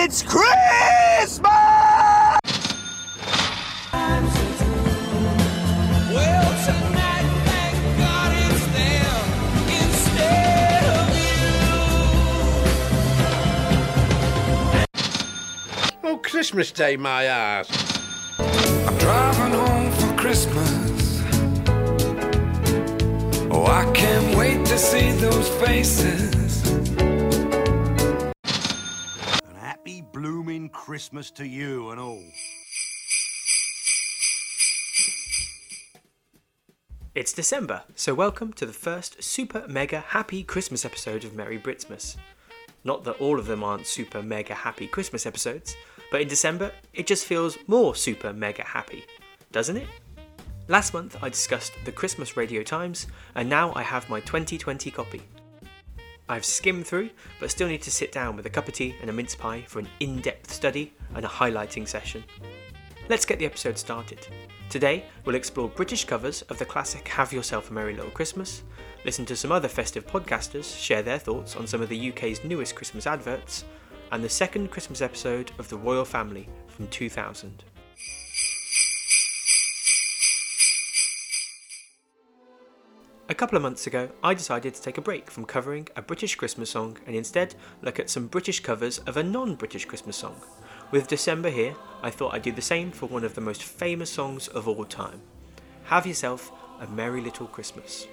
It's Christmas! Well, tonight, thank God it's them instead of you. Oh, Christmas Day, my ass. I'm driving home for Christmas. Oh, I can't wait to see those faces. Christmas to you and all. It's December, so welcome to the first super mega happy Christmas episode of Merry Britsmas. Not that all of them aren't super mega happy Christmas episodes, but in December it just feels more super mega happy, doesn't it? Last month I discussed the Christmas Radio Times, and now I have my 2020 copy. I've skimmed through, but still need to sit down with a cup of tea and a mince pie for an in depth study and a highlighting session. Let's get the episode started. Today, we'll explore British covers of the classic Have Yourself a Merry Little Christmas, listen to some other festive podcasters share their thoughts on some of the UK's newest Christmas adverts, and the second Christmas episode of The Royal Family from 2000. A couple of months ago, I decided to take a break from covering a British Christmas song and instead look at some British covers of a non British Christmas song. With December here, I thought I'd do the same for one of the most famous songs of all time. Have yourself a Merry Little Christmas.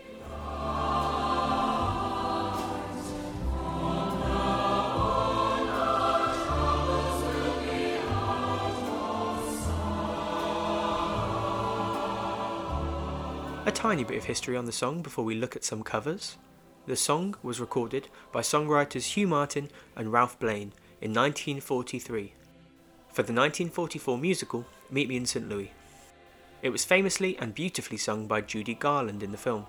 Tiny bit of history on the song before we look at some covers. The song was recorded by songwriters Hugh Martin and Ralph Blane in 1943 for the 1944 musical Meet Me in St. Louis. It was famously and beautifully sung by Judy Garland in the film.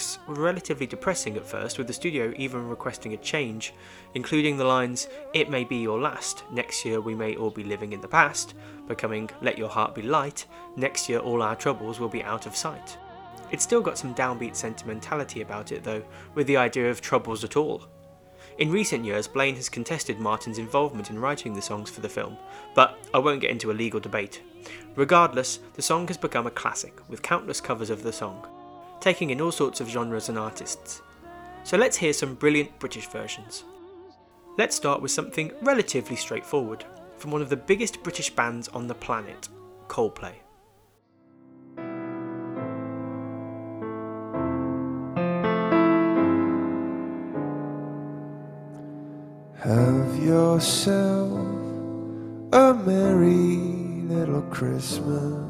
Lyrics were relatively depressing at first, with the studio even requesting a change, including the lines, It may be your last, next year we may all be living in the past, becoming Let your heart be light, next year all our troubles will be out of sight. It's still got some downbeat sentimentality about it though, with the idea of troubles at all. In recent years, Blane has contested Martin's involvement in writing the songs for the film, but I won't get into a legal debate. Regardless, the song has become a classic, with countless covers of the song, taking in all sorts of genres and artists. So let's hear some brilliant British versions. Let's start with something relatively straightforward, from one of the biggest British bands on the planet, Coldplay. Have yourself a merry little Christmas.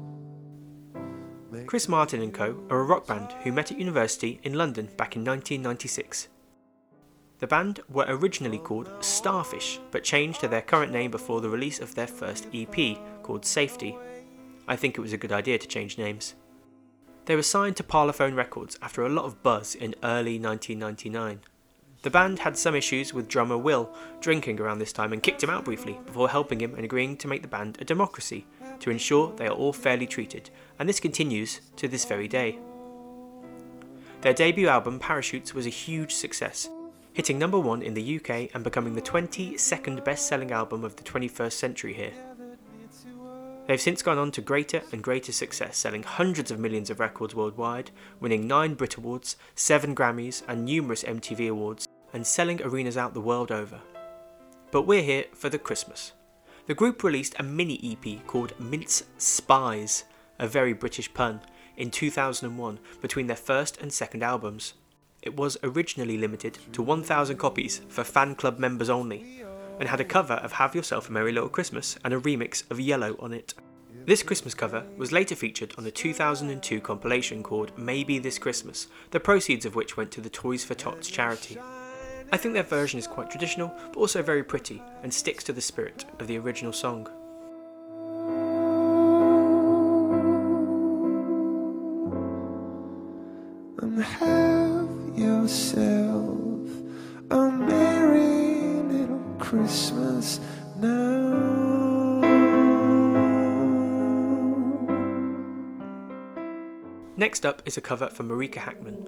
Chris Martin and Co. are a rock band who met at university in London back in 1996. The band were originally called Starfish, but changed to their current name before the release of their first EP, called Safety. I think it was a good idea to change names. They were signed to Parlophone Records after a lot of buzz in early 1999. The band had some issues with drummer Will drinking around this time and kicked him out briefly before helping him and agreeing to make the band a democracy, to ensure they are all fairly treated, and this continues to this very day. Their debut album, Parachutes, was a huge success, hitting number one in the UK and becoming the 22nd best selling album of the 21st century here. They've since gone on to greater and greater success, selling hundreds of millions of records worldwide, winning 9 Brit Awards, 7 Grammys, and numerous MTV Awards, and selling arenas out the world over. But we're here for the Christmas. The group released a mini EP called Mince Spies, a very British pun, in 2001 between their first and second albums. It was originally limited to 1,000 copies for fan club members only, and had a cover of Have Yourself a Merry Little Christmas and a remix of Yellow on it. This Christmas cover was later featured on a 2002 compilation called Maybe This Christmas, the proceeds of which went to the Toys for Tots charity. I think their version is quite traditional, but also very pretty, and sticks to the spirit of the original song. and have yourself a merry little Christmas now. Next up is a cover from Marika Hackman.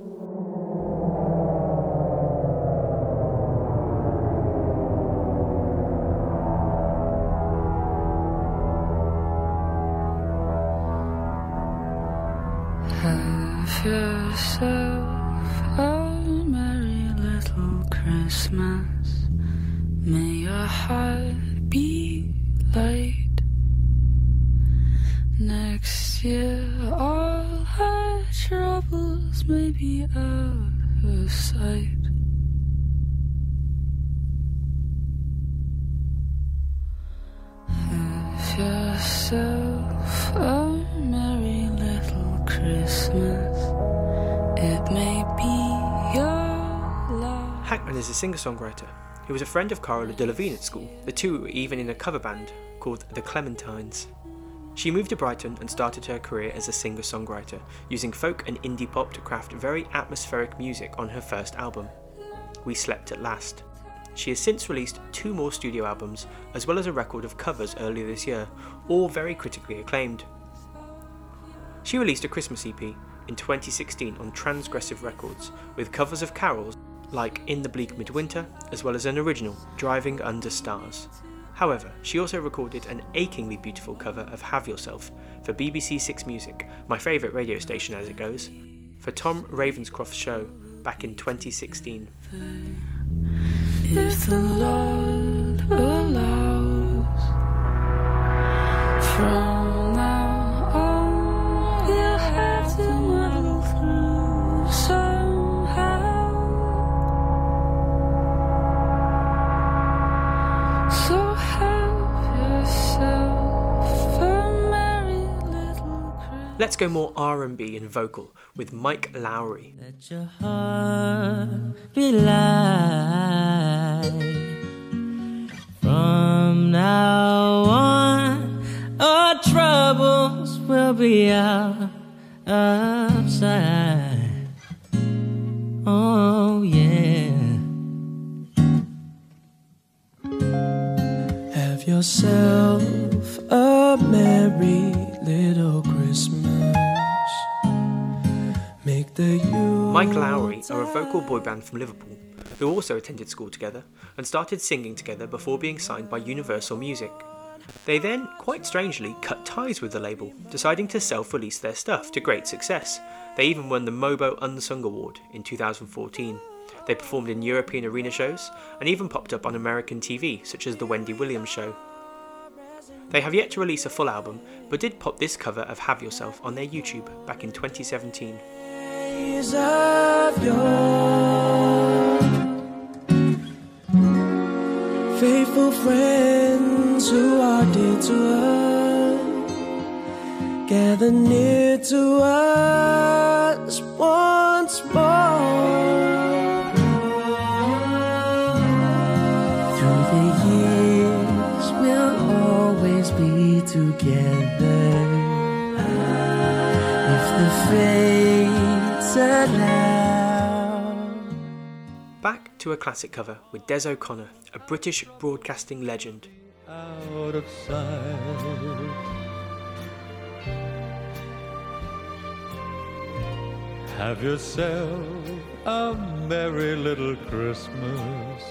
Hackman is a singer songwriter. He was a friend of Cara Delevingne at school. The two were even in a cover band called the Clementines. She moved to Brighton and started her career as a singer songwriter, using folk and indie pop to craft very atmospheric music on her first album, We Slept at Last. She has since released two more studio albums, as well as a record of covers earlier this year, all very critically acclaimed. She released a Christmas EP in 2016 on Transgressive Records with covers of carols like In the Bleak Midwinter, as well as an original, Driving Under Stars. However, she also recorded an achingly beautiful cover of Have Yourself for BBC Six Music, my favourite radio station as it goes, for Tom Ravenscroft's show back in 2016. If the Lord allows, from Let's go more R&B and vocal with MiC LOWRY. Let your heart be light. From now on, our troubles will be out of sight. Oh, yeah. Have yourself a merry MiC LOWRY are a vocal boy band from Liverpool who also attended school together and started singing together before being signed by Universal Music. They then, quite strangely, cut ties with the label, deciding to self release their stuff to great success. They even won the Mobo Unsung Award in 2014. They performed in European arena shows and even popped up on American TV, such as The Wendy Williams Show. They have yet to release a full album, but did pop this cover of Have Yourself on their YouTube back in 2017. Of yore. Faithful friends who are dear to us, gather near to us once more. Through the years, we'll always be together. If the allow. Back to a classic cover with Des O'Connor, a British broadcasting legend. Out of sight. Have yourself a merry little Christmas.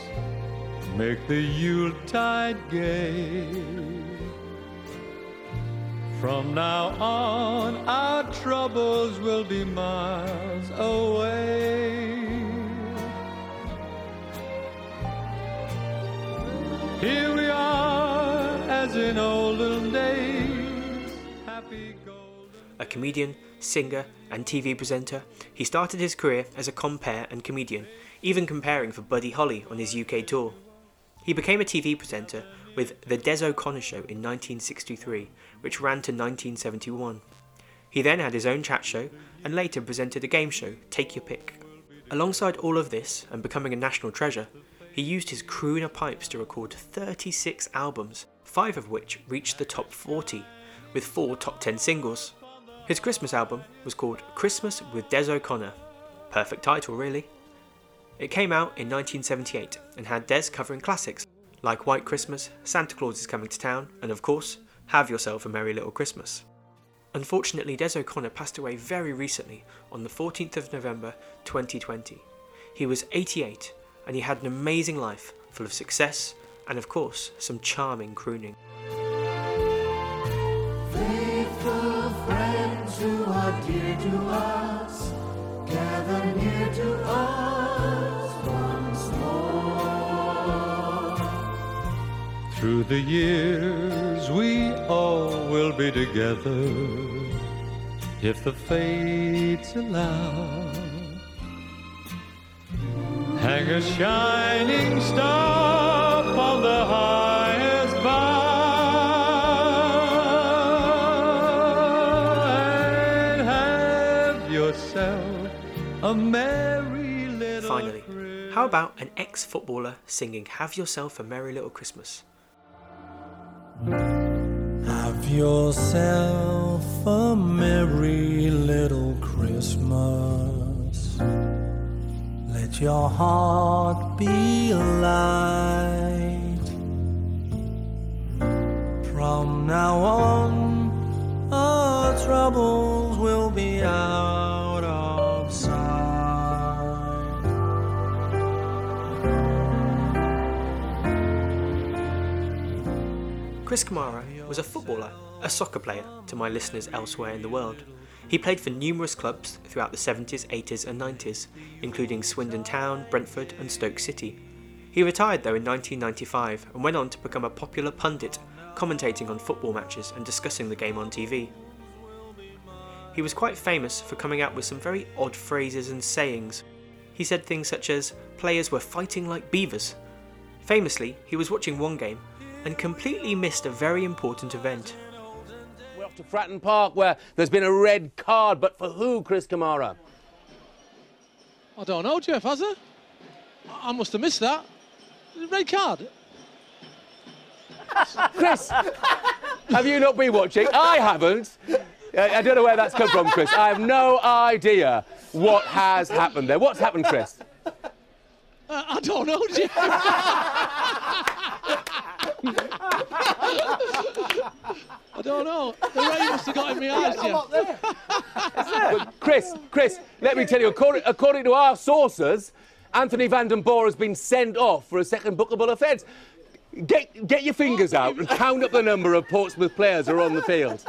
Make the Yuletide gay. From now on, our troubles will be miles away. Here we are, as in olden days. Happy golden. A comedian, singer, and TV presenter, he started his career as a compere and comedian, even comparing for Buddy Holly on his UK tour. He became a TV presenter with The Des O'Connor Show in 1963, which ran to 1971. He then had his own chat show and later presented a game show, Take Your Pick. Alongside all of this and becoming a national treasure, he used his crooner pipes to record 36 albums, five of which reached the top 40, with four top 10 singles. His Christmas album was called Christmas with Des O'Connor. Perfect title, really. It came out in 1978 and had Des covering classics like White Christmas, Santa Claus is Coming to Town, and of course, Have Yourself a Merry Little Christmas. Unfortunately, Des O'Connor passed away very recently on the 14th of November 2020. He was 88 and he had an amazing life full of success and, of course, some charming crooning. Faithful friends who are dear to us, gather near to us Through the years, we all will be together if the fates allow. Hang a shining star upon the highest bough and have yourself a merry little Finally, how about an ex footballer singing Have Yourself a Merry Little Christmas? Have yourself a merry little Christmas. Let your heart be light. From now on, our troubles will be out Chris Kamara was a footballer, a soccer player to my listeners elsewhere in the world. He played for numerous clubs throughout the 70s, 80s, and 90s, including Swindon Town, Brentford, and Stoke City. He retired though in 1995 and went on to become a popular pundit, commentating on football matches and discussing the game on TV. He was quite famous for coming out with some very odd phrases and sayings. He said things such as, players were fighting like beavers. Famously, he was watching one game and completely missed a very important event. We're off to Fratton Park where there's been a red card, but for who, Chris Kamara? I don't know, Jeff, has there? I I must have missed that. Red card. Chris, have you not been watching? I haven't. I I don't know where that's come from, Chris. I have no idea what has happened there. What's happened, Chris? Uh, I don't know, Jeff. I don't know. The rain must have got in my eyes, Jeff. Chris, Chris, let me tell you, according, according to our sources, Anthony Vanden Borre has been sent off for a second bookable offence. Get, get your fingers out and count up the number of Portsmouth players who are on the field.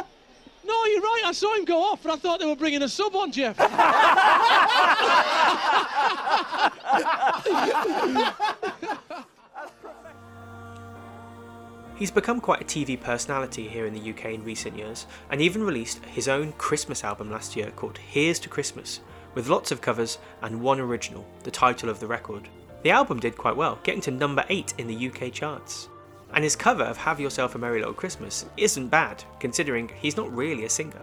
No, you're right. I saw him go off, and I thought they were bringing a sub on, Jeff. He's become quite a TV personality here in the UK in recent years, and even released his own Christmas album last year called Here's to Christmas, with lots of covers and one original, the title of the record. The album did quite well, getting to number 8 in the UK charts. And his cover of Have Yourself a Merry Little Christmas isn't bad, considering he's not really a singer.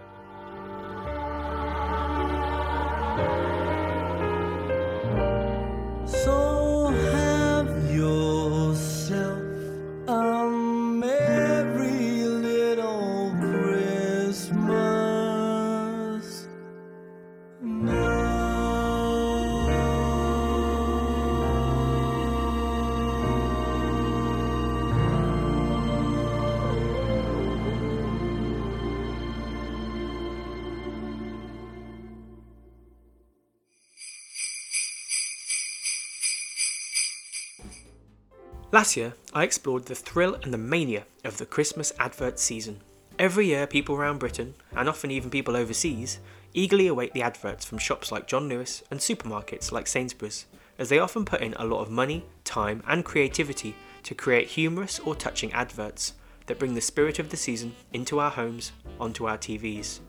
Last year, I explored the thrill and the mania of the Christmas advert season. Every year, people around Britain, and often even people overseas, eagerly await the adverts from shops like John Lewis and supermarkets like Sainsbury's, as they often put in a lot of money, time, and creativity to create humorous or touching adverts that bring the spirit of the season into our homes, onto our TVs.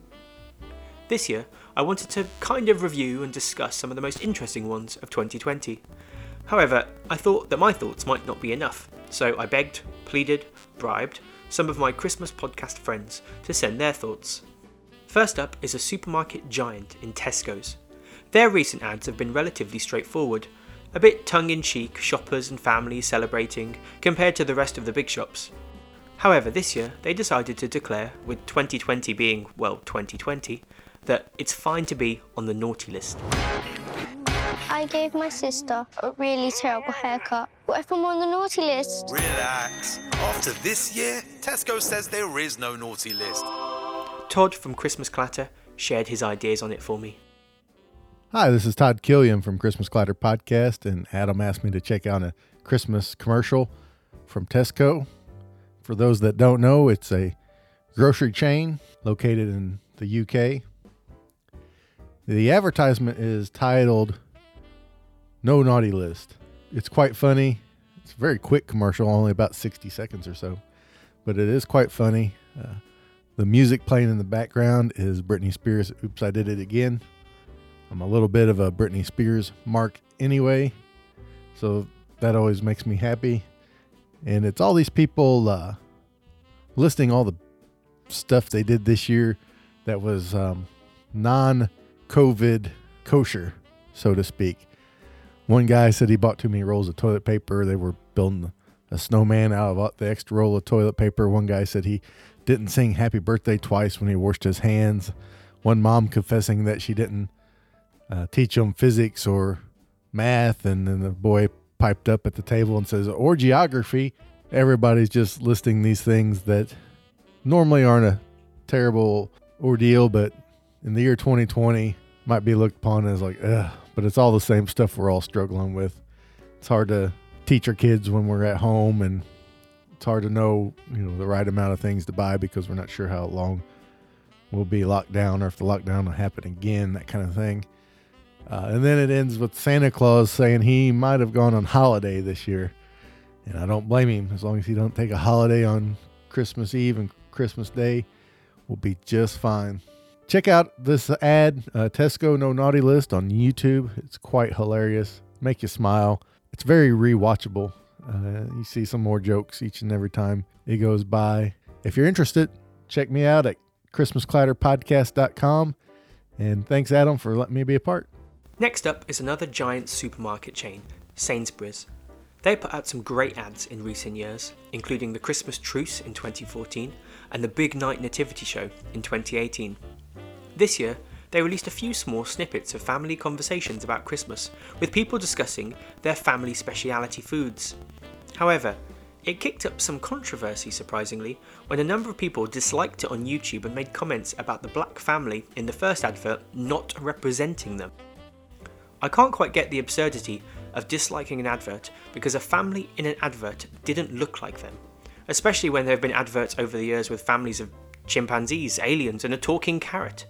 This year, I wanted to kind of review and discuss some of the most interesting ones of 2020. However, I thought that my thoughts might not be enough, so I begged, pleaded, bribed some of my Christmas podcast friends to send their thoughts. First up is a supermarket giant in Tesco's. Their recent ads have been relatively straightforward, a bit tongue in cheek, shoppers and families celebrating compared to the rest of the big shops. However, this year they decided to declare, with 2020 being, well, 2020, that it's fine to be on the naughty list. I gave my sister a really terrible haircut. What if I'm on the naughty list? Relax. After this year, Tesco says there is no naughty list. Todd from Christmas Clatter shared his ideas on it for me. Hi, this is Todd Killiam from Christmas Clatter Podcast, and Adam asked me to check out a Christmas commercial from Tesco. For those that don't know, it's a grocery chain located in the UK. The advertisement is titled No Naughty List. It's quite funny. It's a very quick commercial, only about 60 seconds or so, but it is quite funny. Uh, the music playing in the background is Britney Spears' Oops, I Did It Again. I'm a little bit of a Britney Spears mark anyway, so that always makes me happy. And it's all these people uh, listing all the stuff they did this year that was um, non COVID kosher, so to speak. One guy said he bought too many rolls of toilet paper. They were building a snowman out of the extra roll of toilet paper. One guy said he didn't sing happy birthday twice when he washed his hands. One mom confessing that she didn't uh, teach him physics or math. And then the boy piped up at the table and says, or geography. Everybody's just listing these things that normally aren't a terrible ordeal, but in the year 2020 might be looked upon as like, ugh, but it's all the same stuff we're all struggling with. It's hard to teach our kids when we're at home and it's hard to know, you know, the right amount of things to buy because we're not sure how long we'll be locked down or if the lockdown will happen again, that kind of thing. Uh, and then it ends with Santa Claus saying he might have gone on holiday this year. And I don't blame him. As long as he don't take a holiday on Christmas Eve and Christmas Day, we'll be just fine. Check out this ad, uh, Tesco No Naughty List on YouTube. It's quite hilarious. Make you smile. It's very rewatchable. Uh, you see some more jokes each and every time it goes by. If you're interested, check me out at ChristmasClatterPodcast.com. And thanks, Adam, for letting me be a part. Next up is another giant supermarket chain, Sainsbury's. They put out some great ads in recent years, including the Christmas Truce in 2014 and the Big Night Nativity Show in 2018. This year, they released a few small snippets of family conversations about Christmas, with people discussing their family speciality foods. However, it kicked up some controversy, surprisingly, when a number of people disliked it on YouTube and made comments about the black family in the first advert not representing them. I can't quite get the absurdity of disliking an advert because a family in an advert didn't look like them, especially when there have been adverts over the years with families of chimpanzees, aliens, and a talking carrot.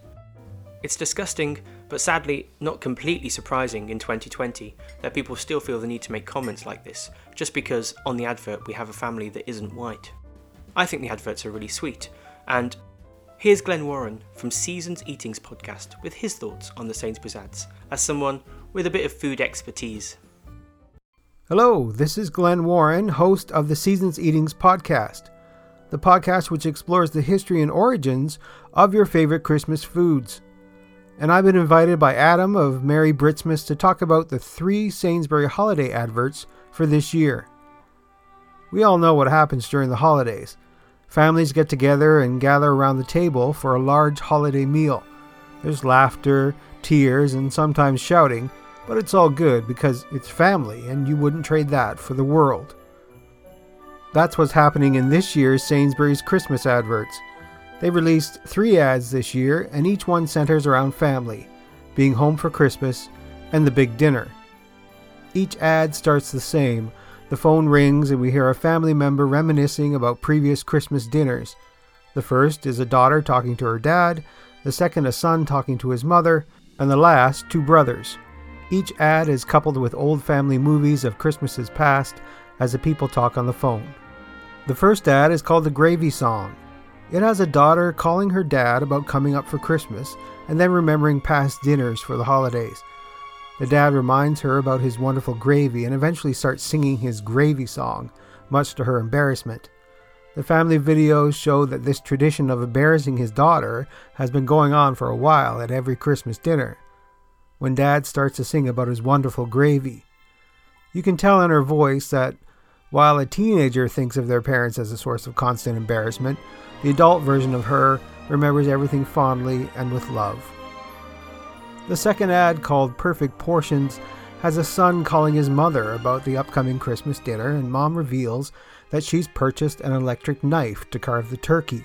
It's disgusting, but sadly not completely surprising in 2020 that people still feel the need to make comments like this, just because on the advert we have a family that isn't white. I think the adverts are really sweet, and here's Glenn Warren from Seasons Eatings podcast with his thoughts on the Sainsbury's ads, as someone with a bit of food expertise. Hello, this is Glenn Warren, host of the Seasons Eatings podcast, the podcast which explores the history and origins of your favorite Christmas foods. And I've been invited by Adam of Merry Britsmas to talk about the three Sainsbury holiday adverts for this year. We all know what happens during the holidays. Families get together and gather around the table for a large holiday meal. There's laughter, tears, and sometimes shouting, but it's all good because it's family and you wouldn't trade that for the world. That's what's happening in this year's Sainsbury's Christmas adverts. They released three ads this year, and each one centers around family, being home for Christmas, and the big dinner. Each ad starts the same The phone rings and we hear a family member reminiscing about previous Christmas dinners. The first is a daughter talking to her dad, the second, a son talking to his mother, and the last, two brothers. Each ad is coupled with old family movies of Christmases past as the people talk on the phone. The first ad is called The Gravy Song. It has a daughter calling her dad about coming up for Christmas and then remembering past dinners for the holidays. The dad reminds her about his wonderful gravy and eventually starts singing his gravy song, much to her embarrassment. The family videos show that this tradition of embarrassing his daughter has been going on for a while at every Christmas dinner. When dad starts to sing about his wonderful gravy, you can tell in her voice that while a teenager thinks of their parents as a source of constant embarrassment, the adult version of her remembers everything fondly and with love. The second ad, called Perfect Portions, has a son calling his mother about the upcoming Christmas dinner, and mom reveals that she's purchased an electric knife to carve the turkey.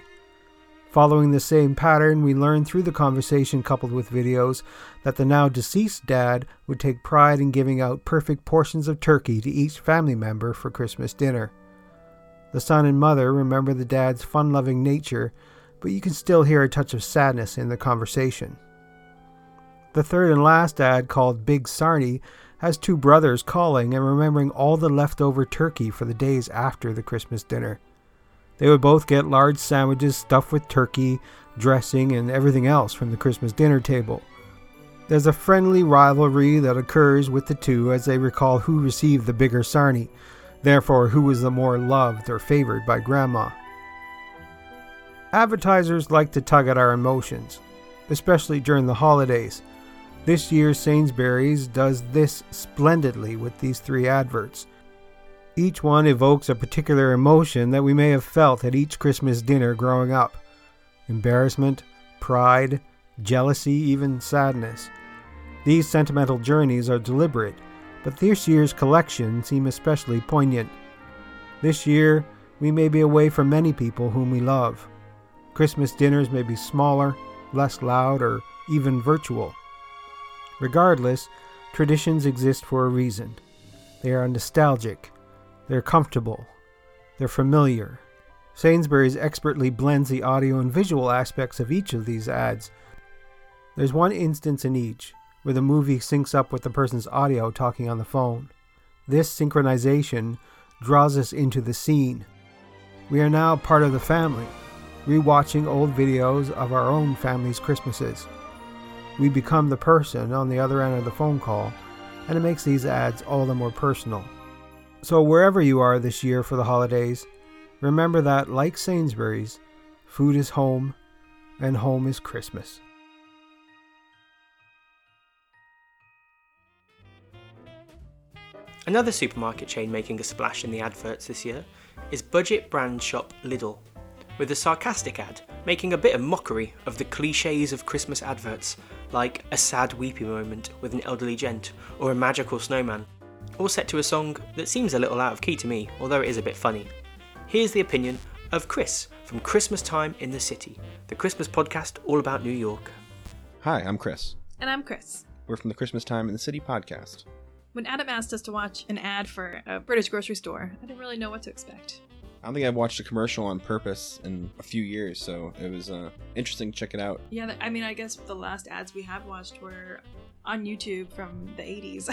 Following the same pattern, we learn through the conversation coupled with videos that the now deceased dad would take pride in giving out perfect portions of turkey to each family member for Christmas dinner. The son and mother remember the dad's fun loving nature, but you can still hear a touch of sadness in the conversation. The third and last ad, called Big Sarnie, has two brothers calling and remembering all the leftover turkey for the days after the Christmas dinner. They would both get large sandwiches stuffed with turkey, dressing, and everything else from the Christmas dinner table. There's a friendly rivalry that occurs with the two as they recall who received the bigger sarnie, therefore, who was the more loved or favored by Grandma. Advertisers like to tug at our emotions, especially during the holidays. This year, Sainsbury's does this splendidly with these three adverts. Each one evokes a particular emotion that we may have felt at each Christmas dinner growing up embarrassment, pride, jealousy, even sadness. These sentimental journeys are deliberate, but this year's collection seem especially poignant. This year, we may be away from many people whom we love. Christmas dinners may be smaller, less loud, or even virtual. Regardless, traditions exist for a reason. They are nostalgic, they're comfortable, they're familiar. Sainsbury's expertly blends the audio and visual aspects of each of these ads. There's one instance in each where the movie syncs up with the person's audio talking on the phone. This synchronization draws us into the scene. We are now part of the family, rewatching old videos of our own family's Christmases. We become the person on the other end of the phone call, and it makes these ads all the more personal. So, wherever you are this year for the holidays, remember that, like Sainsbury's, food is home, and home is Christmas. Another supermarket chain making a splash in the adverts this year is budget brand shop Lidl, with a sarcastic ad making a bit of mockery of the cliches of Christmas adverts, like a sad weepy moment with an elderly gent or a magical snowman, all set to a song that seems a little out of key to me, although it is a bit funny. Here's the opinion of Chris from Christmas Time in the City, the Christmas podcast all about New York. Hi, I'm Chris. And I'm Chris. We're from the Christmas Time in the City podcast. When Adam asked us to watch an ad for a British grocery store, I didn't really know what to expect. I don't think I've watched a commercial on purpose in a few years, so it was uh, interesting to check it out. Yeah, I mean, I guess the last ads we have watched were on YouTube from the 80s.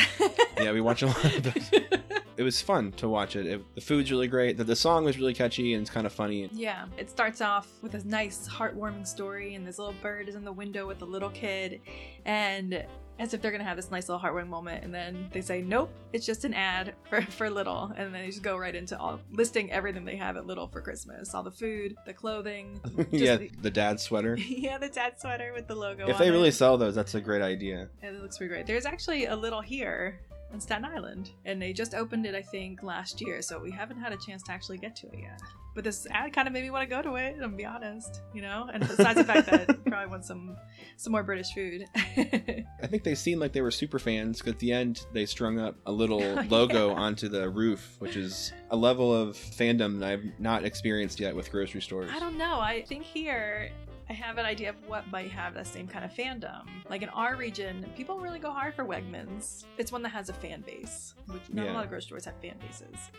yeah, we watch a lot of it. It was fun to watch it. it the food's really great. The, the song was really catchy and it's kind of funny. Yeah, it starts off with a nice, heartwarming story, and this little bird is in the window with a little kid, and as if they're gonna have this nice little heartwarming moment, and then they say, "Nope, it's just an ad for for Lidl," and then they just go right into all listing everything they have at Lidl for Christmas, all the food, the clothing, just yeah, the- the dad sweater. yeah, the dad sweater with the logo. if they it. really sell those, that's a great idea. It looks pretty great. There's actually a little here in Staten Island, and they just opened it, I think, last year, so we haven't had a chance to actually get to it yet. But this ad kind of made me want to go to it, and be honest, you know. And besides the fact that I probably want some some more British food. I think they seemed like they were super fans because at the end they strung up a little logo onto the roof, which is a level of fandom that I've not experienced yet with grocery stores. I don't know. I think here I have an idea of what might have that same kind of fandom. Like in our region, people really go hard for Wegmans. It's one that has a fan base, which not a lot of grocery stores have fan bases.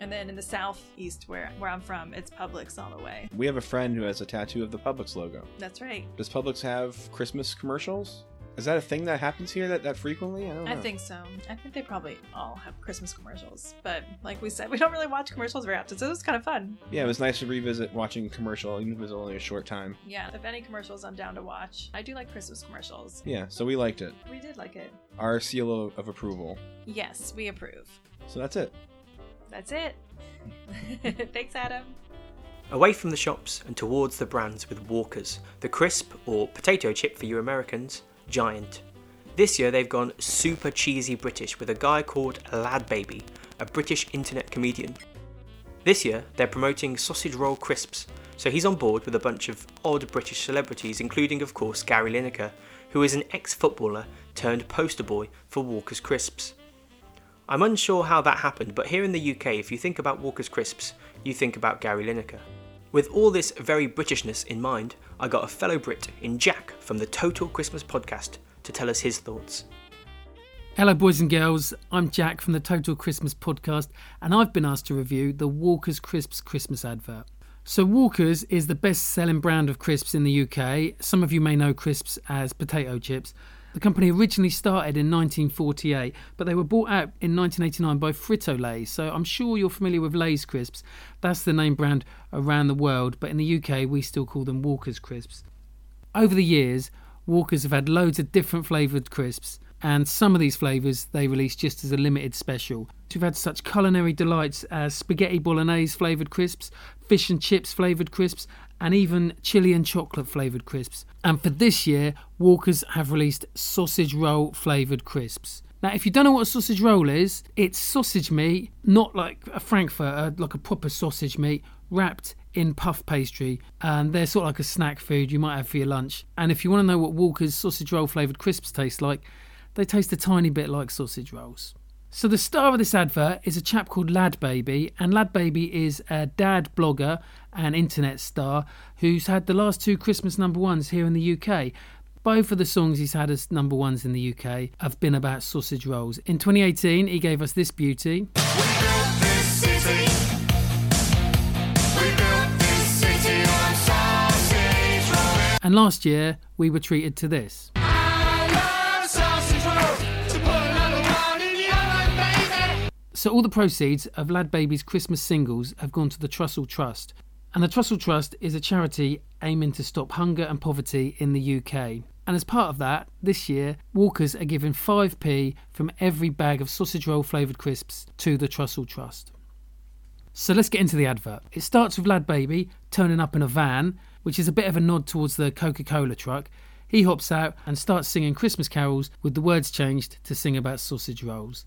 And then in the southeast, where where I'm from, it's Publix all the way. We have a friend who has a tattoo of the Publix logo. That's right. Does Publix have Christmas commercials? Is that a thing that happens here that, that frequently? I don't know. I think so. I think they probably all have Christmas commercials. But like we said, we don't really watch commercials very often, so it was kind of fun. Yeah, it was nice to revisit watching a commercial, even if it was only a short time. Yeah, if any commercials, I'm down to watch. I do like Christmas commercials. Yeah, so we liked it. We did like it. Our seal of, of approval. Yes, we approve. So that's it. That's it. Thanks, Adam. Away from the shops and towards the brands with Walkers, the crisp, or potato chip for you Americans, Giant. This year they've gone super cheesy British with a guy called Lad Baby, a British internet comedian. This year they're promoting sausage roll crisps, so he's on board with a bunch of odd British celebrities, including, of course, Gary Lineker, who is an ex footballer turned poster boy for Walker's Crisps. I'm unsure how that happened, but here in the UK, if you think about Walker's Crisps, you think about Gary Lineker. With all this very Britishness in mind, I got a fellow Brit in Jack from the Total Christmas podcast to tell us his thoughts. Hello, boys and girls. I'm Jack from the Total Christmas podcast, and I've been asked to review the Walker's Crisps Christmas advert. So, Walker's is the best selling brand of crisps in the UK. Some of you may know crisps as potato chips. The company originally started in 1948, but they were bought out in 1989 by Frito Lay. So, I'm sure you're familiar with Lay's crisps. That's the name brand around the world, but in the UK, we still call them Walker's crisps. Over the years, Walkers have had loads of different flavoured crisps, and some of these flavours they release just as a limited special. We've had such culinary delights as spaghetti bolognese flavoured crisps, fish and chips flavoured crisps, and even chili and chocolate flavoured crisps. And for this year, Walkers have released sausage roll flavoured crisps. Now, if you don't know what a sausage roll is, it's sausage meat, not like a frankfurter, like a proper sausage meat, wrapped in puff pastry. And they're sort of like a snack food you might have for your lunch. And if you want to know what Walker's sausage roll flavoured crisps taste like, they taste a tiny bit like sausage rolls. So the star of this advert is a chap called Lad Baby, and Lad Baby is a dad blogger and internet star who's had the last two Christmas number ones here in the UK. Both of the songs he's had as number ones in the UK have been about sausage rolls. In 2018, he gave us this beauty. And last year, we were treated to this. So all the proceeds of Lad Baby's Christmas singles have gone to the Trussell Trust. And the Trussell Trust is a charity aiming to stop hunger and poverty in the UK. And as part of that, this year, Walkers are giving 5p from every bag of sausage roll flavoured crisps to the Trussell Trust. So let's get into the advert. It starts with Lad Baby turning up in a van, which is a bit of a nod towards the Coca Cola truck. He hops out and starts singing Christmas carols with the words changed to sing about sausage rolls.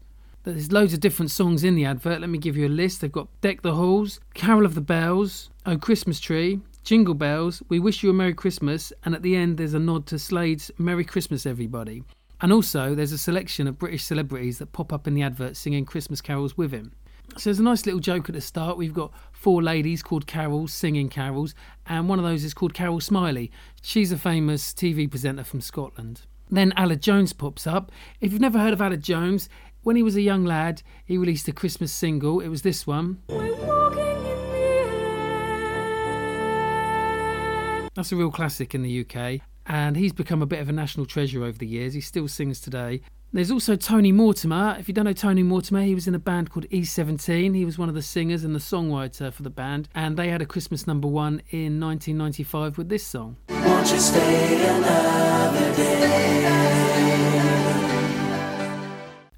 There's loads of different songs in the advert. Let me give you a list. They've got Deck the Halls, Carol of the Bells, Oh Christmas Tree, Jingle Bells, We Wish You a Merry Christmas, and at the end there's a nod to Slade's Merry Christmas Everybody. And also there's a selection of British celebrities that pop up in the advert singing Christmas carols with him. So there's a nice little joke at the start. We've got four ladies called Carols singing carols, and one of those is called Carol Smillie. She's a famous TV presenter from Scotland. Then Aled Jones pops up. If you've never heard of Aled Jones, when he was a young lad, he released a Christmas single. It was this one. That's a real classic in the UK, and he's become a bit of a national treasure over the years. He still sings today. There's also Tony Mortimer. If you don't know Tony Mortimer, he was in a band called E17. He was one of the singers and the songwriter for the band, and they had a Christmas number one in 1995 with this song.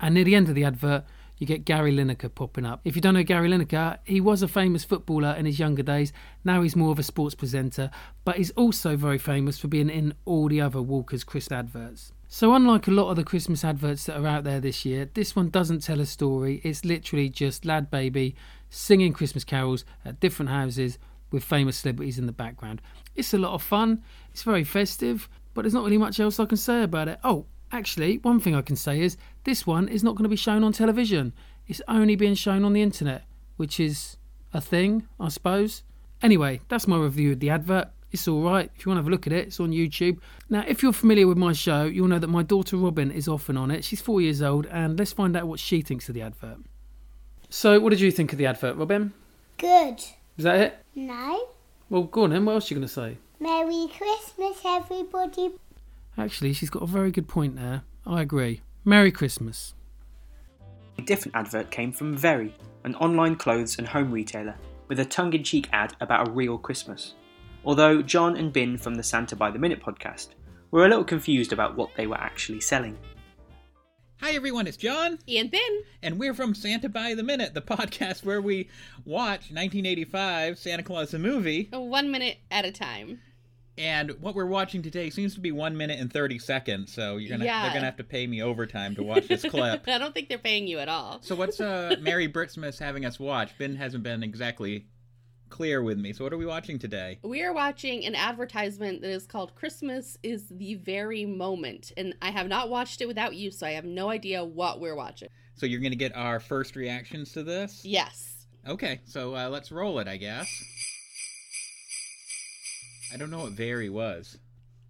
And near the end of the advert, you get Gary Lineker popping up. If you don't know Gary Lineker, he was a famous footballer in his younger days. Now he's more of a sports presenter, but he's also very famous for being in all the other Walker's Christmas adverts. So, unlike a lot of the Christmas adverts that are out there this year, this one doesn't tell a story. It's literally just Lad Baby singing Christmas carols at different houses with famous celebrities in the background. It's a lot of fun, it's very festive, but there's not really much else I can say about it. Oh, actually, one thing I can say is this one is not going to be shown on television. It's only being shown on the internet, which is a thing, I suppose. Anyway, that's my review of the advert. It's all right. If you want to have a look at it, it's on YouTube. Now, if you're familiar with my show, you'll know that my daughter Robin is often on it. She's four years old, and let's find out what she thinks of the advert. So, what did you think of the advert, Robin? Good. Is that it? No. Well, go on then. What else are you going to say? Merry Christmas, everybody. Actually, she's got a very good point there. I agree. Merry Christmas. A different advert came from Very, an online clothes and home retailer, with a tongue in cheek ad about a real Christmas. Although John and Ben from the Santa by the Minute podcast were a little confused about what they were actually selling. Hi everyone, it's John. And Ben. And we're from Santa by the Minute, the podcast where we watch 1985 Santa Claus the movie. Oh, one minute at a time. And what we're watching today seems to be one minute and 30 seconds, so you're gonna Yeah. they're gonna have to pay me overtime to watch this clip. I don't think they're paying you at all. So what's uh Mary Britsmas having us watch? Ben hasn't been exactly clear with me. So what are we watching today? We are watching an advertisement that is called Christmas is the Very Moment. And I have not watched it without you, so I have no idea what we're watching. So you're gonna get our first reactions to this? Yes. Okay, so uh, let's roll it, I guess. I don't know what Very was.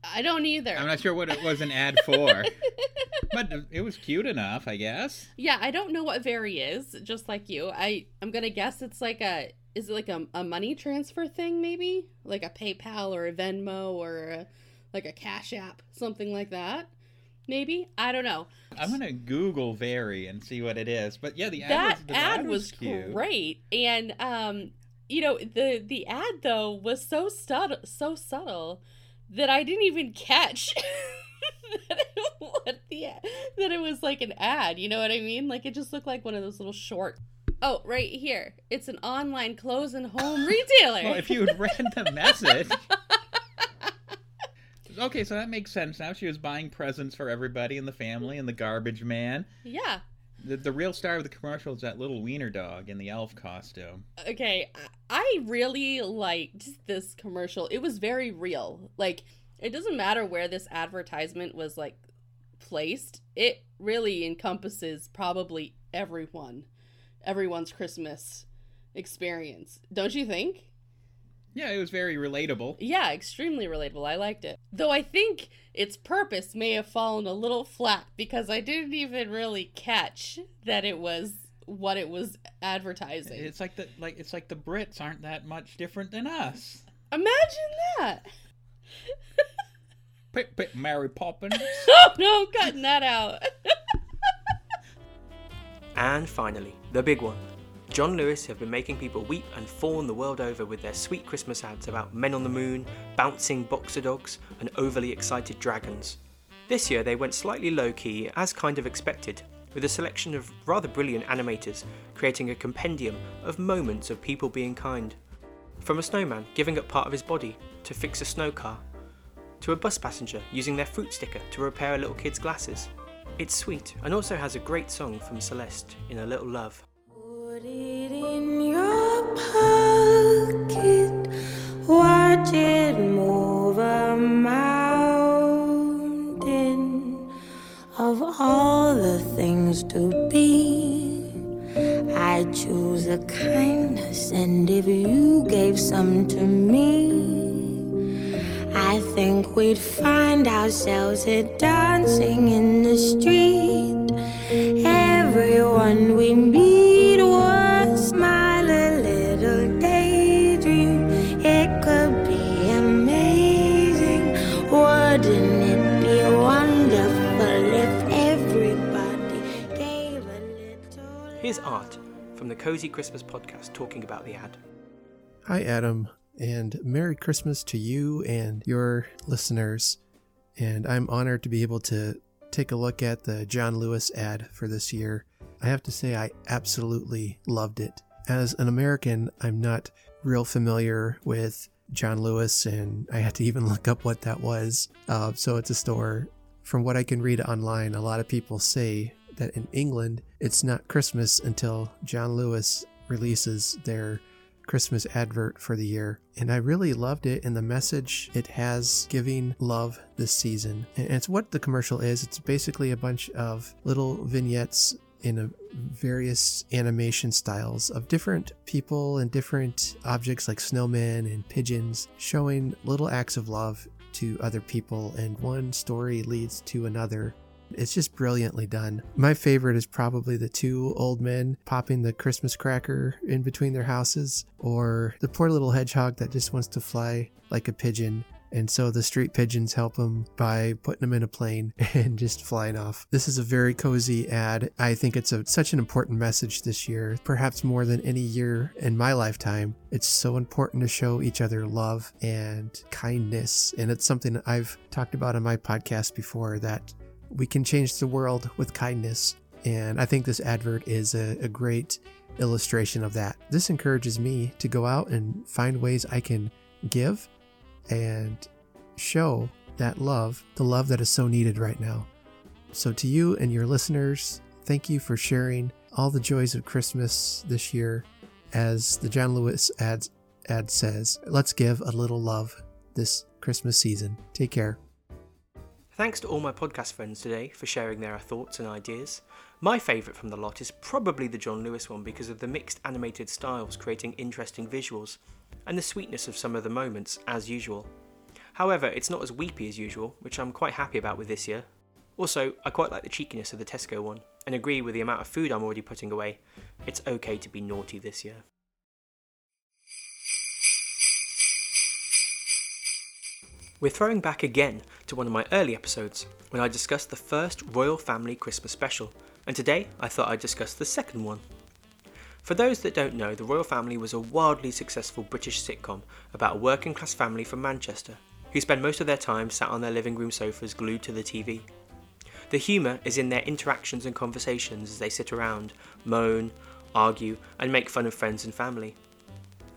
I don't either. I'm not sure what it was an ad for, but it was cute enough, I guess. Yeah, I don't know what Very is, just like you. I I'm gonna guess it's like a is it like a, a money transfer thing maybe like a PayPal or a Venmo or a, like a Cash App something like that maybe I don't know. I'm gonna Google Very and see what it is. But yeah, the ad that was, the ad was cute. great and um you know the the ad though was so subtle so subtle that I didn't even catch that, it, what the, that it was like an ad. You know what I mean? Like it just looked like one of those little short. Oh, right here. It's an online clothes and home retailer. Well, if you had read the message. Okay, so that makes sense now. She was buying presents for everybody in the family and the garbage man. yeah. The, the real star of the commercial is that little wiener dog in the elf costume. Okay, I- really liked this commercial. It was very real. Like, it doesn't matter where this advertisement was like placed. It really encompasses probably everyone, everyone's Christmas experience. Don't you think? Yeah, it was very relatable. Yeah, extremely relatable. I liked it. Though I think its purpose may have fallen a little flat because I didn't even really catch that it was what it was advertising. It's like the like it's like the Brits aren't that much different than us. Imagine that. Pip, pip, Mary Poppins. oh no, I'm cutting that out. And finally, the big one. John Lewis have been making people weep and fawn the world over with their sweet Christmas ads about men on the moon, bouncing boxer dogs, and overly excited dragons. This year they went slightly low key, as kind of expected, with a selection of rather brilliant animators creating a compendium of moments of people being kind. From a snowman giving up part of his body to fix a snow car, to a bus passenger using their fruit sticker to repair a little kid's glasses. It's sweet and also has a great song from Celeste in A Little Love. Gave some to me, I think we'd find ourselves here dancing in the street. Everyone we meet will smile a little daydream. It could be amazing. Wouldn't it be wonderful if everybody gave a little? Here's Art from the Cozy Christmas podcast talking about the ad. Hi, Adam, and Merry Christmas to you and your listeners. And I'm honored to be able to take a look at the John Lewis ad for this year. I have to say, I absolutely loved it. As an American, I'm not real familiar with John Lewis, and I had to even look up what that was. Uh, so it's a store. From what I can read online, a lot of people say that in England, it's not Christmas until John Lewis releases their Christmas advert for the year. And I really loved it and the message it has giving love this season. And it's what the commercial is. It's basically a bunch of little vignettes in a various animation styles of different people and different objects like snowmen and pigeons, showing little acts of love to other people, and one story leads to another. It's just brilliantly done. My favorite is probably the two old men popping the Christmas cracker in between their houses, or the poor little hedgehog that just wants to fly like a pigeon. And so the street pigeons help him by putting him in a plane and just flying off. This is a very cozy ad. I think it's a, such an important message this year, perhaps more than any year in my lifetime. It's so important to show each other love and kindness. And it's something I've talked about on my podcast before that we can change the world with kindness. And I think this advert is a, a great illustration of that. This encourages me to go out and find ways I can give and show that love, the love that is so needed right now. So, to you and your listeners, thank you for sharing all the joys of Christmas this year. As the John Lewis ad, ad says, let's give a little love this Christmas season. Take care. Thanks to all my podcast friends today for sharing their thoughts and ideas. My favourite from the lot is probably the John Lewis one because of the mixed animated styles creating interesting visuals, and the sweetness of some of the moments, as usual. However, it's not as weepy as usual, which I'm quite happy about with this year. Also, I quite like the cheekiness of the Tesco one, and agree with the amount of food I'm already putting away. It's okay to be naughty this year. We're throwing back again to one of my early episodes when I discussed the first Royal Family Christmas special, and today I thought I'd discuss the second one. For those that don't know, The Royal Family was a wildly successful British sitcom about a working class family from Manchester who spend most of their time sat on their living room sofas glued to the TV. The humour is in their interactions and conversations as they sit around, moan, argue, and make fun of friends and family.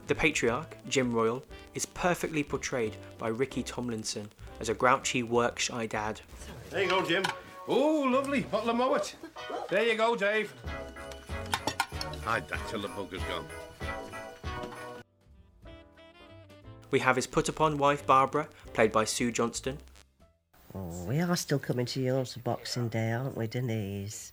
The patriarch, Jim Royal, is perfectly portrayed by Ricky Tomlinson as a grouchy, work shy dad. There you go, Jim. Oh, lovely. Bottle of Moet. There you go, Dave. Hide that till the bugger's gone. We have his put upon wife Barbara, played by Sue Johnston, Oh, we are still coming to yours for Boxing Day, aren't we, Denise?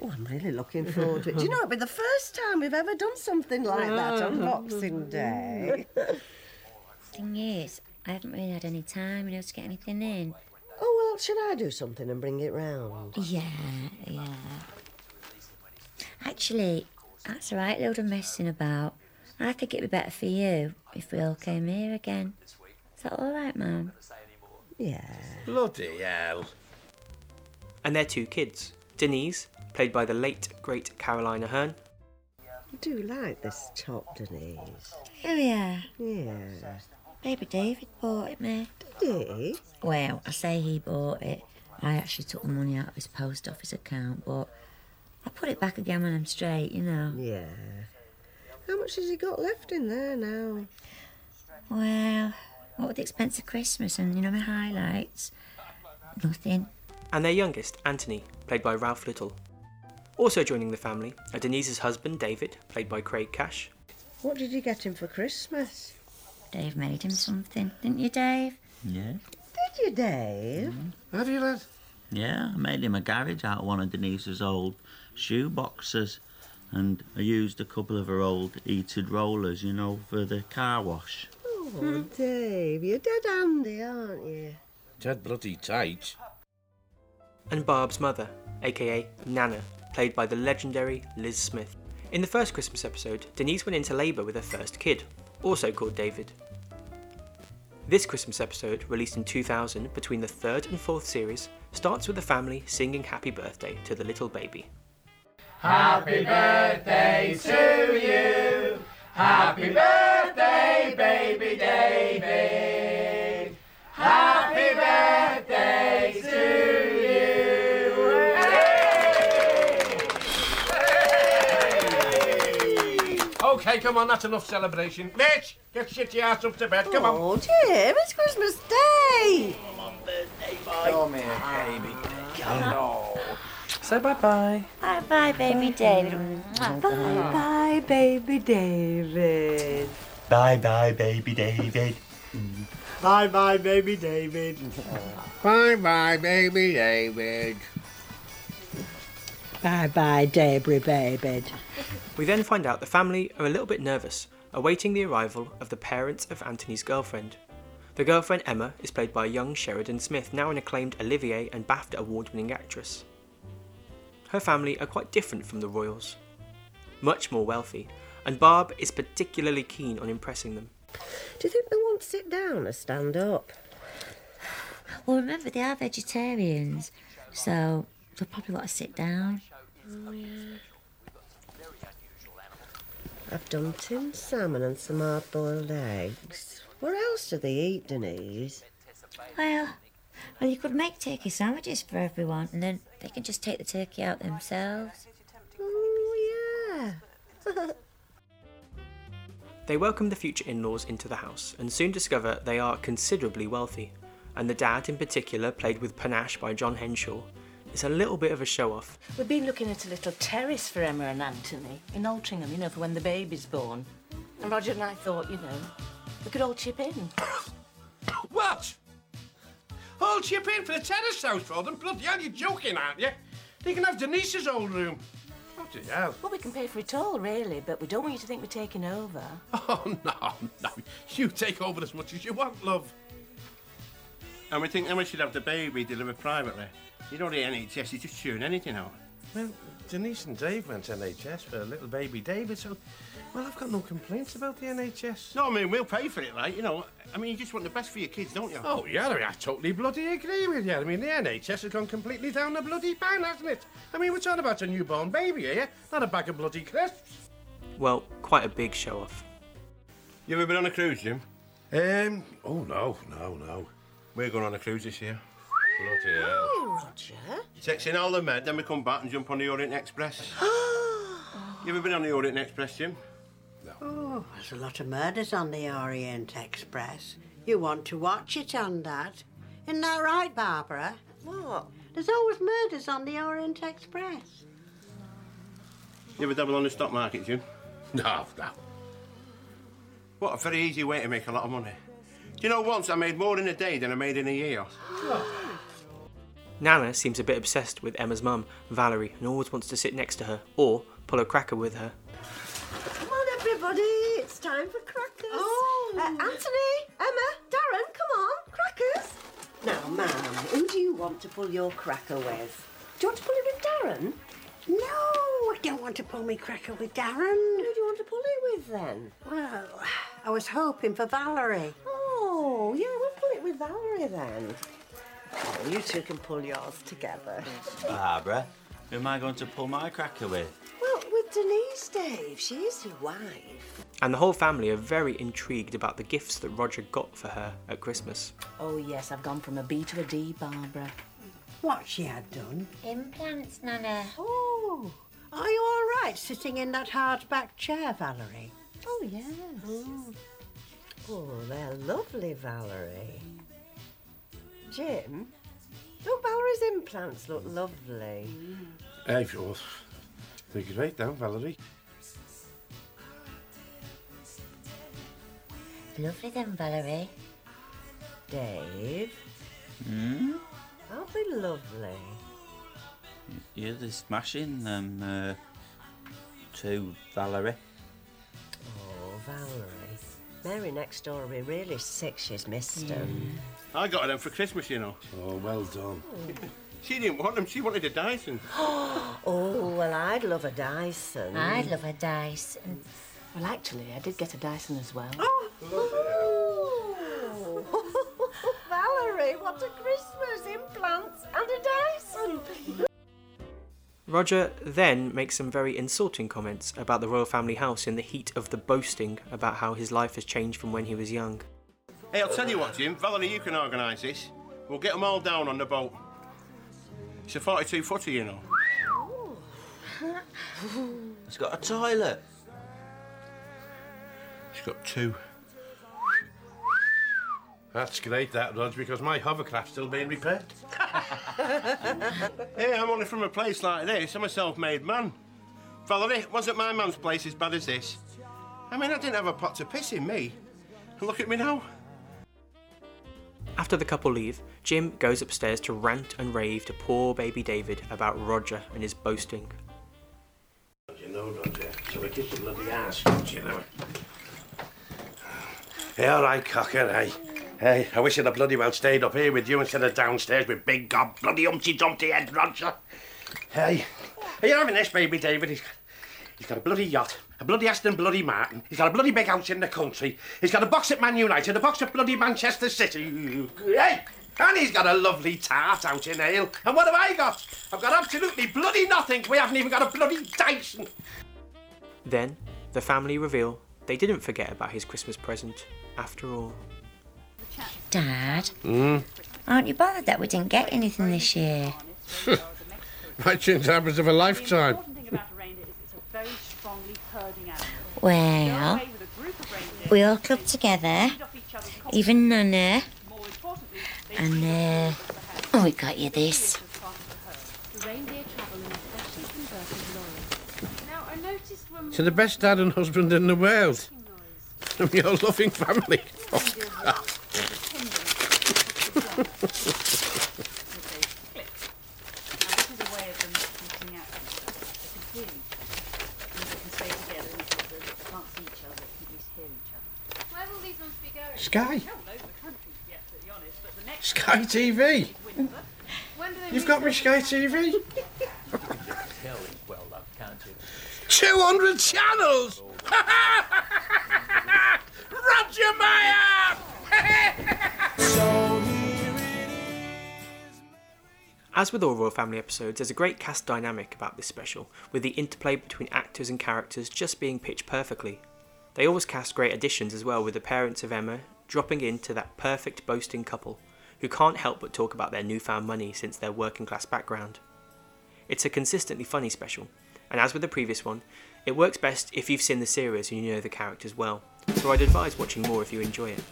Oh, I'm really looking forward to it. Do you know, it'll be the first time we've ever done something like that on oh. Boxing Day. Thing is, I haven't really had any time, you know, to get anything in. Oh, well, should I do something and bring it round? Yeah, yeah. Actually, that's a right load of messing about. I think it'd be better for you if we all came here again. Is that all right, Mum? Yeah. Bloody hell. and their two kids Denise, played by the late, great Caroline Aherne, I do like this top, Denise. Oh, yeah. Yeah. Baby David bought it me. Did he? Well, I say he bought it. I actually took the money out of his post office account, but I put it back again when I'm straight, you know. Yeah. How much has he got left in there now? Well, what with the expense of Christmas and, you know, my highlights? Nothing. and their youngest, Anthony, played by Ralph Little. Also joining the family are Denise's husband, David, played by Craig Cash, What did you get him for Christmas? Dave made him something, didn't you, Dave? Yeah. Did you, Dave? Mm. Have you, lad? Yeah, I made him a garage out of one of Denise's old shoe boxes. And I used a couple of her old heated rollers, you know, for the car wash. Oh, Dave, you're dead handy, aren't you? Dead bloody tight. and Barb's mother, aka Nana, played by the legendary Liz Smith. In the first Christmas episode, Denise went into labour with her first kid, also called David. This Christmas episode, released in 2000 between the third and fourth series, starts with the family singing happy birthday to the little baby. Happy birthday to you. Happy birthday, baby David. Happy birthday to you. Hey. Hey. Okay, come on, that's enough celebration. Mitch, get shit your ass up to bed. Come on. Oh, Jim, it's Christmas Day. Come here, baby. Hello. Say bye bye. Bye bye, baby David. Bye bye, baby David. Bye bye, baby David. Bye bye, baby David. bye bye, baby David. Bye bye, Debris baby. We then find out the family are a little bit nervous, awaiting the arrival of the parents of Anthony's girlfriend. The girlfriend, Emma, is played by young Sheridan Smith, now an acclaimed Olivier and BAFTA award winning actress. Her family are quite different from the royals, much more wealthy, and Barb is particularly keen on impressing them. Do you think they want to sit down or stand up? Well, remember, they are vegetarians, so they'll probably want to sit down. Oh, yeah. I've done tinned salmon and some hard boiled eggs. What else do they eat, Denise? Well, well, you could make turkey sandwiches for everyone, and then they can just take the turkey out themselves. Oh, yeah. They welcome the future in laws into the house and soon discover they are considerably wealthy, and the dad in particular, played with panache by John Henshaw, is a little bit of a show off. We've been looking at a little terrace for Emma and Anthony in Altrincham, you know, for when the baby's born. And Roger and I thought, you know, we could all chip in. What? All chip in for the terrace house for them? Bloody hell, you're joking, aren't you? They can have Denise's old room. Bloody hell. Well, we can pay for it all, really, but we don't want you to think we're taking over. Oh, no, no. You take over as much as you want, love. And we think Emma should have the baby delivered privately. You don't need NHS, you just churn anything out. Well, Denise and Dave went to NHS for a little baby David, so... Well, I've got no complaints about the NHS. No, I mean, we'll pay for it, like, you know. I mean, you just want the best for your kids, don't you? Oh, yeah, I, mean, I totally bloody agree with you. I mean, the NHS has gone completely down the bloody pan, hasn't it? I mean, we're talking about a newborn baby here, not a bag of bloody crisps. Well, quite a big show off. You ever been on a cruise, Jim? Um, oh, no, no, no. We're going on a cruise this year. Bloody hell. Oh, Roger. Takes in all the med, then we come back and jump on the Orient Express. you ever been on the Orient Express, Jim? Oh, there's a lot of murders on the Orient Express. You want to watch it on that. Isn't that right, Barbara? What? There's always murders on the Orient Express. You ever double on the stock market, Jim? No, no. What a very easy way to make a lot of money. Do you know, once I made more in a day than I made in a year. Nana seems a bit obsessed with Emma's mum, Valerie, and always wants to sit next to her or pull a cracker with her. Come on, everybody. It's time for crackers. Oh. Uh, Anthony, Emma, Darren, come on. Crackers. Now, ma'am, who do you want to pull your cracker with? Do you want to pull it with Darren? No, I don't want to pull me cracker with Darren. Who do you want to pull it with then? Well, I was hoping for Valerie. Oh, yeah, we'll pull it with Valerie then. Oh, you two can pull yours together. Barbara, who am I going to pull my cracker with? Well, with Denise, Dave. She's your wife. And the whole family are very intrigued about the gifts that Roger got for her at Christmas. Oh, yes, I've gone from a B to a D, Barbara. What she had done? Implants, Nana. Oh, are you all right sitting in that hardback chair, Valerie? Oh, yes. Mm. Oh, they're lovely, Valerie. Jim, look, Valerie's implants look lovely. Hey, well, take it right down, Valerie. Lovely then, Valerie. Dave, Hmm? aren't they lovely? Yeah, they're smashing them, uh, to Valerie. Oh, Valerie. Mary next door will be really sick she's missed them. I got her them for Christmas, you know. Oh, well done. She didn't want them, she wanted a Dyson. oh, well, I'd love a Dyson. I'd love a Dyson. Well, actually, I did get a Dyson as well. Oh. Valerie, what a Christmas! Implants and a Dyson! Roger then makes some very insulting comments about the royal family house in the heat of the boasting about how his life has changed from when he was young. Hey, I'll tell you what, Jim. Valerie, you can organise this. We'll get them all down on the boat. It's a 42 footer, you know. It's got a toilet. It's got two. That's great, that, Rog, because my hovercraft's still being repaired. Hey, I'm only from a place like this. I'm a self-made man. Valerie, wasn't my man's place as bad as this? I mean, I didn't have a pot to piss in, me. Look at me now. After the couple leave, Jim goes upstairs to rant and rave to poor baby David about Roger and his boasting. You know, don't? So the bloody you know? Hey, all right, cocker, hey. Hey, I wish I'd have bloody well stayed up here with you instead of downstairs with big gob bloody umpty dumpty head Roger. Hey, are you having this, baby David? He's, he's got a bloody yacht, a bloody Aston bloody Martin. He's got a bloody big house in the country. He's got a box at Man United, a box at bloody Manchester City. Hey, and he's got a lovely tart out in Ale. And what have I got? I've got absolutely bloody nothing. We haven't even got a bloody Dyson. Then, the family reveal they didn't forget about his Christmas present after all. Dad, Hmm? aren't you bothered that we didn't get anything this year? Might change the of a lifetime. Well, we all clubbed together, even Nana, and uh, oh, we got you this. To the best dad and husband in the world. From your loving family. Oh, God. Sky. Sky TV. You've got me Sky TV. 200 channels! Roger Meyer! As with all Royal Family episodes, there's a great cast dynamic about this special, with the interplay between actors and characters just being pitched perfectly. They always cast great additions as well, with the parents of Emma dropping into that perfect boasting couple who can't help but talk about their newfound money since their working class background. It's a consistently funny special, and as with the previous one, it works best if you've seen the series and you know the characters well, so I'd advise watching more if you enjoy it.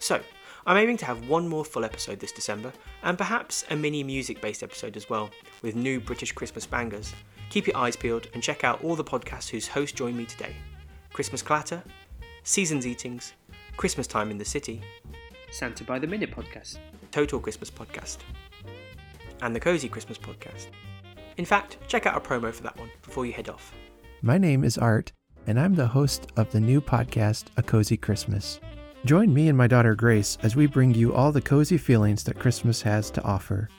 So, I'm aiming to have one more full episode this December, and perhaps a mini music based episode as well, with new British Christmas bangers. Keep your eyes peeled and check out all the podcasts whose hosts join me today Christmas Clatter, Seasons Eatings, Christmas Time in the City, Santa by the Minute podcast, Total Christmas podcast, and the Cozy Christmas podcast. In fact, check out our promo for that one before you head off. My name is Art, and I'm the host of the new podcast, A Cozy Christmas. Join me and my daughter Grace as we bring you all the cozy feelings that Christmas has to offer.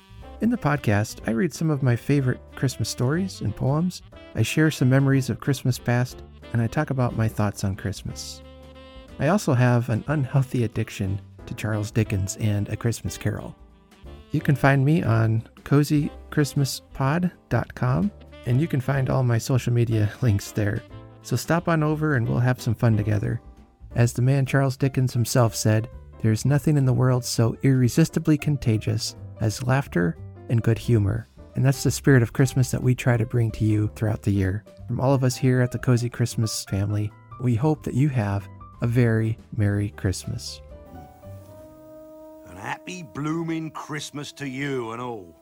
In the podcast, I read some of my favorite Christmas stories and poems, I share some memories of Christmas past, and I talk about my thoughts on Christmas. I also have an unhealthy addiction to Charles Dickens and A Christmas Carol. You can find me on cozychristmaspod.com, and you can find all my social media links there. So stop on over and we'll have some fun together. As the man Charles Dickens himself said, there's nothing in the world so irresistibly contagious as laughter and good humor. And that's the spirit of Christmas that we try to bring to you throughout the year. From all of us here at the Cozy Christmas family, we hope that you have a very Merry Christmas. And happy blooming Christmas to you and all.